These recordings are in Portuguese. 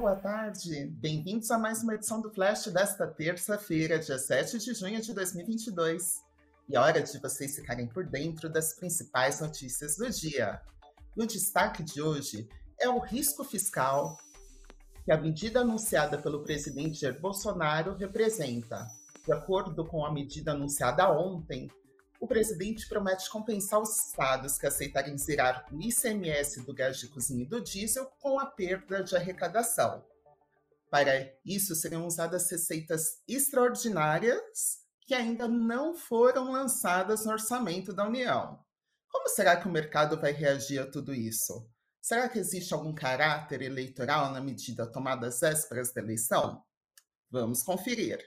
boa tarde. Bem-vindos a mais uma edição do Flash desta terça-feira, dia 7 de junho de 2022. E é hora de vocês ficarem por dentro das principais notícias do dia. E o destaque de hoje é o risco fiscal que a medida anunciada pelo presidente Jair Bolsonaro representa. De acordo com a medida anunciada ontem, o presidente promete compensar os estados que aceitarem zerar o ICMS do gás de cozinha e do diesel com a perda de arrecadação. Para isso, serão usadas receitas extraordinárias que ainda não foram lançadas no orçamento da União. Como será que o mercado vai reagir a tudo isso? Será que existe algum caráter eleitoral na medida tomada às vésperas da eleição? Vamos conferir.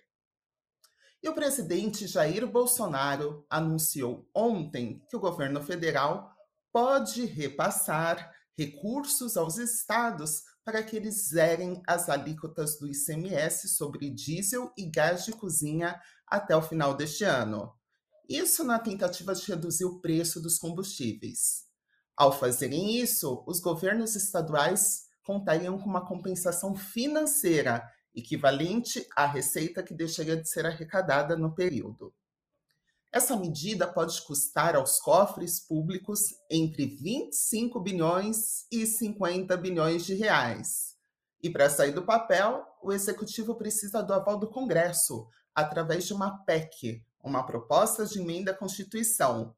E o presidente Jair Bolsonaro anunciou ontem que o governo federal pode repassar recursos aos estados para que eles zerem as alíquotas do ICMS sobre diesel e gás de cozinha até o final deste ano. Isso na tentativa de reduzir o preço dos combustíveis. Ao fazerem isso, os governos estaduais contariam com uma compensação financeira equivalente à receita que deixaria de ser arrecadada no período. Essa medida pode custar aos cofres públicos entre 25 bilhões e 50 bilhões de reais. E para sair do papel, o executivo precisa do aval do Congresso, através de uma PEC, uma proposta de emenda à Constituição,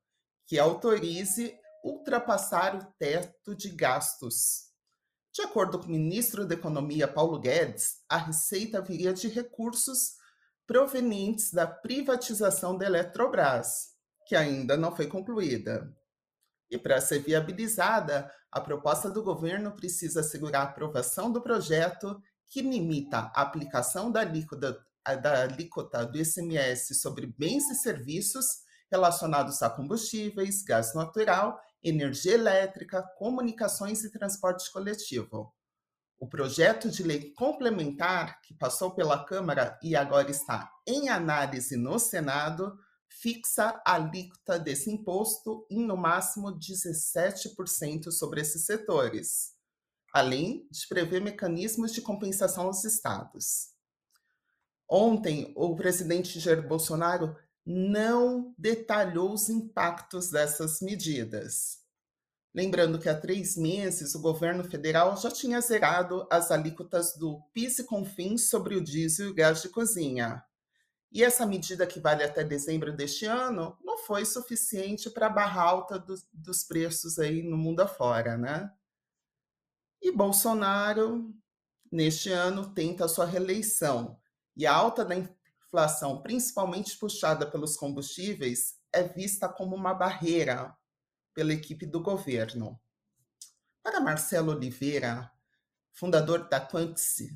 que autorize ultrapassar o teto de gastos. De acordo com o ministro da Economia Paulo Guedes, a receita viria de recursos provenientes da privatização da Eletrobras, que ainda não foi concluída. E para ser viabilizada, a proposta do governo precisa assegurar a aprovação do projeto que limita a aplicação da alíquota, da alíquota do ICMS sobre bens e serviços relacionados a combustíveis, gás natural energia elétrica, comunicações e transporte coletivo. O projeto de lei complementar, que passou pela Câmara e agora está em análise no Senado, fixa a alíquota desse imposto em no máximo 17% sobre esses setores, além de prever mecanismos de compensação aos estados. Ontem, o presidente Jair Bolsonaro não detalhou os impactos dessas medidas. Lembrando que há três meses o governo federal já tinha zerado as alíquotas do PIS e CONFINS sobre o diesel e gás de cozinha. E essa medida, que vale até dezembro deste ano, não foi suficiente para a barra alta do, dos preços aí no mundo afora, né? E Bolsonaro, neste ano, tenta sua reeleição. E a alta da inflação, principalmente puxada pelos combustíveis, é vista como uma barreira pela equipe do governo. Para Marcelo Oliveira, fundador da Quantice,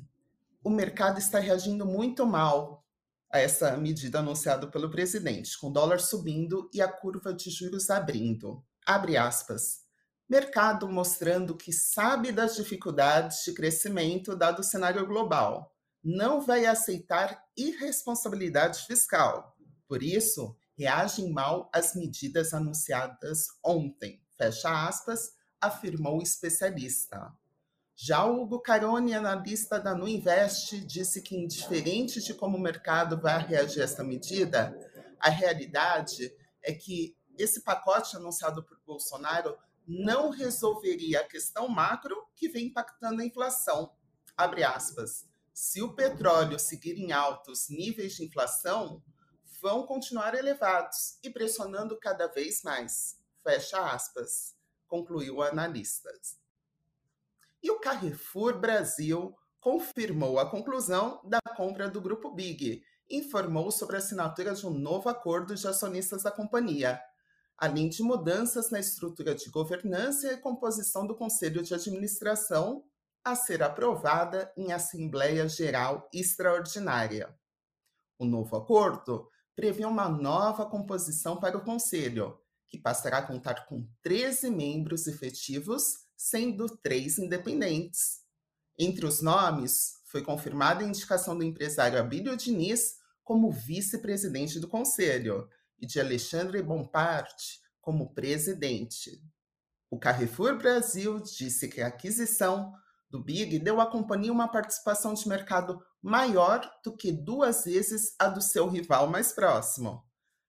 o mercado está reagindo muito mal a essa medida anunciada pelo presidente, com o dólar subindo e a curva de juros abrindo. Abre aspas. Mercado mostrando que sabe das dificuldades de crescimento dado o cenário global não vai aceitar irresponsabilidade fiscal. Por isso, reagem mal às medidas anunciadas ontem. Fecha aspas, afirmou o especialista. Já Hugo Caroni, analista da Nuinvest, disse que, indiferente de como o mercado vai reagir a essa medida, a realidade é que esse pacote anunciado por Bolsonaro não resolveria a questão macro que vem impactando a inflação. Abre aspas. Se o petróleo seguir em altos níveis de inflação, vão continuar elevados e pressionando cada vez mais. Fecha aspas, concluiu o analista. E o Carrefour Brasil confirmou a conclusão da compra do Grupo Big, informou sobre a assinatura de um novo acordo de acionistas da companhia, além de mudanças na estrutura de governança e composição do conselho de administração a ser aprovada em Assembleia Geral Extraordinária. O novo acordo prevê uma nova composição para o Conselho, que passará a contar com 13 membros efetivos, sendo três independentes. Entre os nomes, foi confirmada a indicação do empresário Abílio Diniz como vice-presidente do Conselho e de Alexandre Bompard como presidente. O Carrefour Brasil disse que a aquisição do Big deu à companhia uma participação de mercado maior do que duas vezes a do seu rival mais próximo,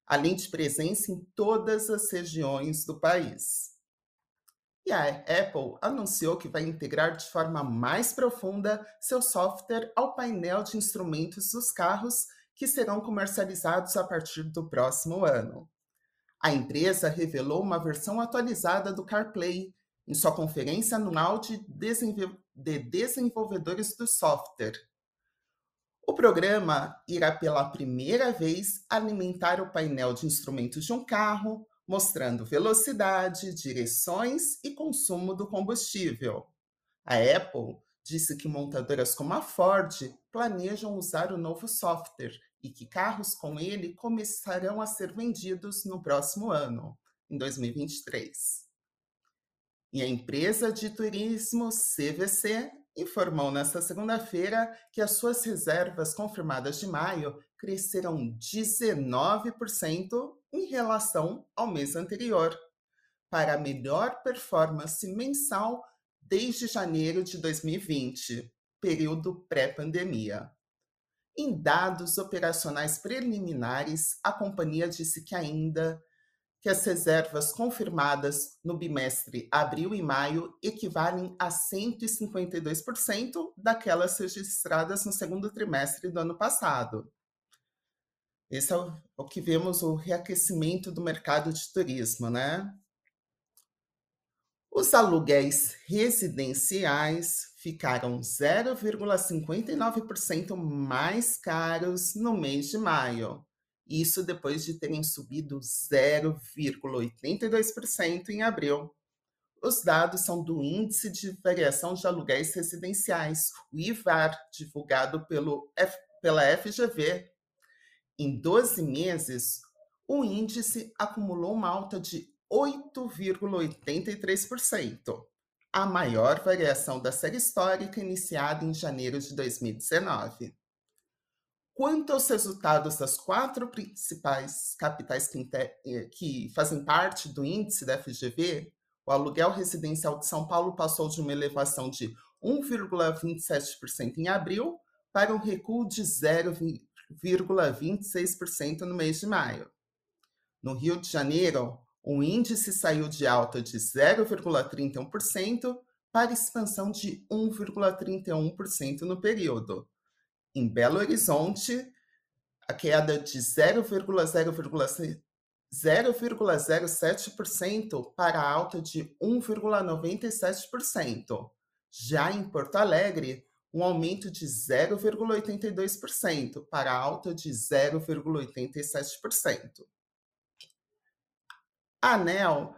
além de presença em todas as regiões do país. E a Apple anunciou que vai integrar de forma mais profunda seu software ao painel de instrumentos dos carros que serão comercializados a partir do próximo ano. A empresa revelou uma versão atualizada do CarPlay em sua conferência anual de, de desenvolvedores do software. O programa irá pela primeira vez alimentar o painel de instrumentos de um carro, mostrando velocidade, direções e consumo do combustível. A Apple disse que montadoras como a Ford planejam usar o novo software e que carros com ele começarão a ser vendidos no próximo ano, em 2023. E a empresa de turismo CVC informou nesta segunda-feira que as suas reservas confirmadas de maio cresceram 19% em relação ao mês anterior, para a melhor performance mensal desde janeiro de 2020, período pré-pandemia. Em dados operacionais preliminares, a companhia disse que ainda que as reservas confirmadas no bimestre abril e maio equivalem a 152% daquelas registradas no segundo trimestre do ano passado. Esse é o, que vemos o reaquecimento do mercado de turismo, né? Os aluguéis residenciais ficaram 0,59% mais caros no mês de maio. Isso depois de terem subido 0,82% em abril. Os dados são do Índice de Variação de Aluguéis Residenciais, o IVAR, divulgado pelo F, pela FGV, em 12 meses, o índice acumulou uma alta de 8,83%, a maior variação da série histórica iniciada em janeiro de 2019. Quanto aos resultados das quatro principais capitais que, eh, que fazem parte do índice da FGV, o aluguel residencial de São Paulo passou de uma elevação de 1,27% em abril para um recuo de 0,26% no mês de maio. No Rio de Janeiro, o índice saiu de alta de 0,31% para expansão de 1,31% no período. Em Belo Horizonte, a queda de 0,07% para a alta de 1,97%. Já em Porto Alegre, um aumento de 0,82% para alta de 0,87%. A ANEL,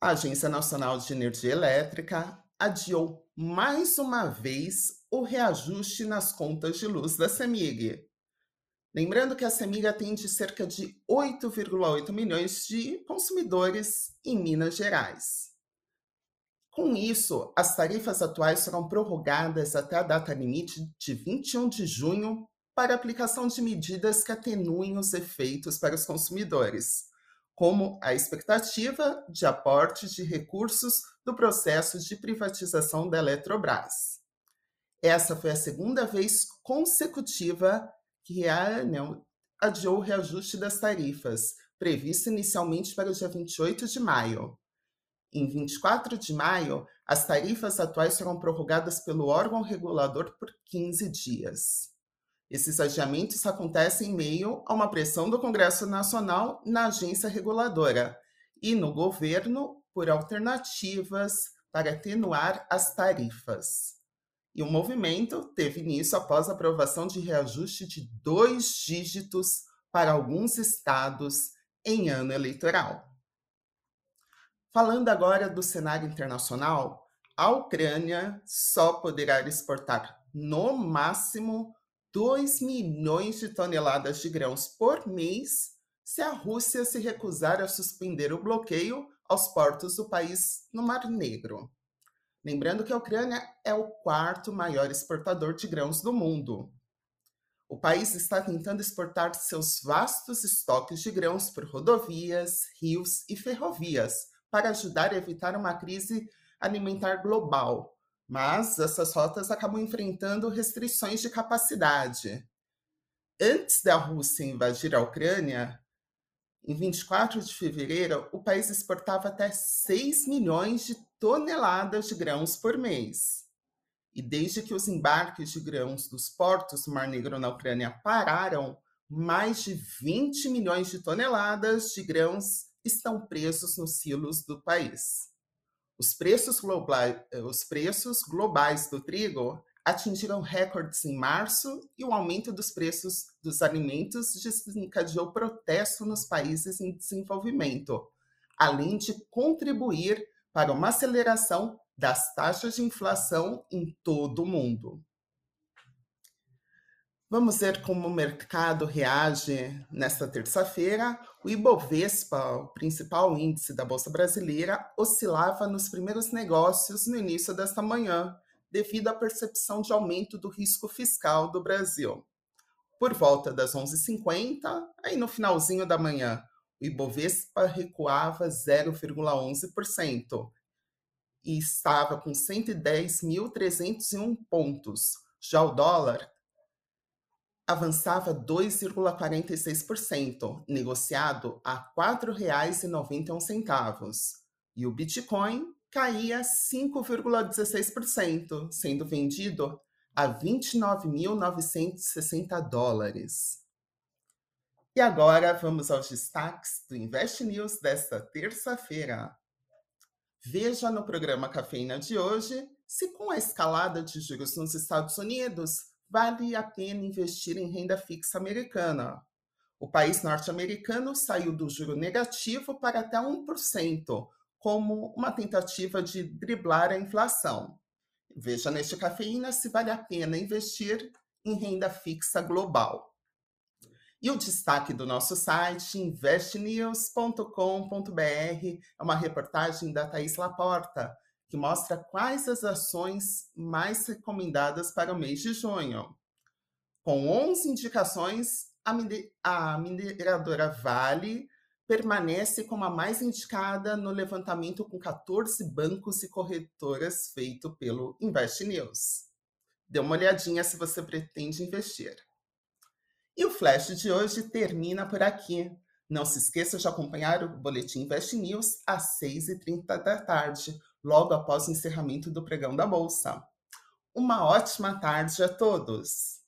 a Agência Nacional de Energia Elétrica, adiou mais uma vez o reajuste nas contas de luz da CEMIG. Lembrando que a CEMIG atende cerca de 8,8 milhões de consumidores em Minas Gerais. Com isso, as tarifas atuais serão prorrogadas até a data limite de 21 de junho para aplicação de medidas que atenuem os efeitos para os consumidores, como a expectativa de aporte de recursos do processo de privatização da Eletrobras. Essa foi a segunda vez consecutiva que a ANEL adiou o reajuste das tarifas, previsto inicialmente para o dia 28 de maio. Em 24 de maio, as tarifas atuais serão prorrogadas pelo órgão regulador por 15 dias. Esses adiamentos acontecem em meio a uma pressão do Congresso Nacional na agência reguladora e no governo por alternativas para atenuar as tarifas. E o movimento teve início após a aprovação de reajuste de dois dígitos para alguns estados em ano eleitoral. Falando agora do cenário internacional, a Ucrânia só poderá exportar no máximo 2 milhões de toneladas de grãos por mês se a Rússia se recusar a suspender o bloqueio aos portos do país no Mar Negro. Lembrando que a Ucrânia é o quarto maior exportador de grãos do mundo. O país está tentando exportar seus vastos estoques de grãos por rodovias, rios e ferrovias, para ajudar a evitar uma crise alimentar global, mas essas rotas acabam enfrentando restrições de capacidade. Antes da Rússia invadir a Ucrânia, em 24 de fevereiro, o país exportava até 6 milhões de toneladas de grãos por mês. E desde que os embarques de grãos dos portos do Mar Negro na Ucrânia pararam, mais de 20 milhões de toneladas de grãos estão presos nos silos do país. Os preços, globais, os preços globais do trigo atingiram recordes em março e o aumento dos preços dos alimentos desencadeou protesto nos países em desenvolvimento, além de contribuir para uma aceleração das taxas de inflação em todo o mundo. Vamos ver como o mercado reage nesta terça-feira. O Ibovespa, o principal índice da Bolsa Brasileira, oscilava nos primeiros negócios no início desta manhã, devido à percepção de aumento do risco fiscal do Brasil. Por volta das 11h50, aí no finalzinho da manhã, o Ibovespa recuava 0,11% e estava com 110.301 pontos. Já o dólar avançava 2,46%, negociado a R$ 4,91, e o Bitcoin caía 5,16%, sendo vendido a 29.960 dólares. E agora vamos aos destaques do Invest News desta terça-feira. Veja no programa Cafeína de hoje se, com a escalada de juros nos Estados Unidos, vale a pena investir em renda fixa americana. O país norte-americano saiu do juro negativo para até 1%, como uma tentativa de driblar a inflação. Veja neste cafeína se vale a pena investir em renda fixa global. E o destaque do nosso site, investnews.com.br, é uma reportagem da Thais Laporta, que mostra quais as ações mais recomendadas para o mês de junho. Com 11 indicações, a mineradora Vale permanece como a mais indicada no levantamento com 14 bancos e corretoras feito pelo Invest News. Dê uma olhadinha se você pretende investir. E o flash de hoje termina por aqui. Não se esqueça de acompanhar o Boletim Invest News às 6h30 da tarde logo após o encerramento do pregão da Bolsa. Uma ótima tarde a todos!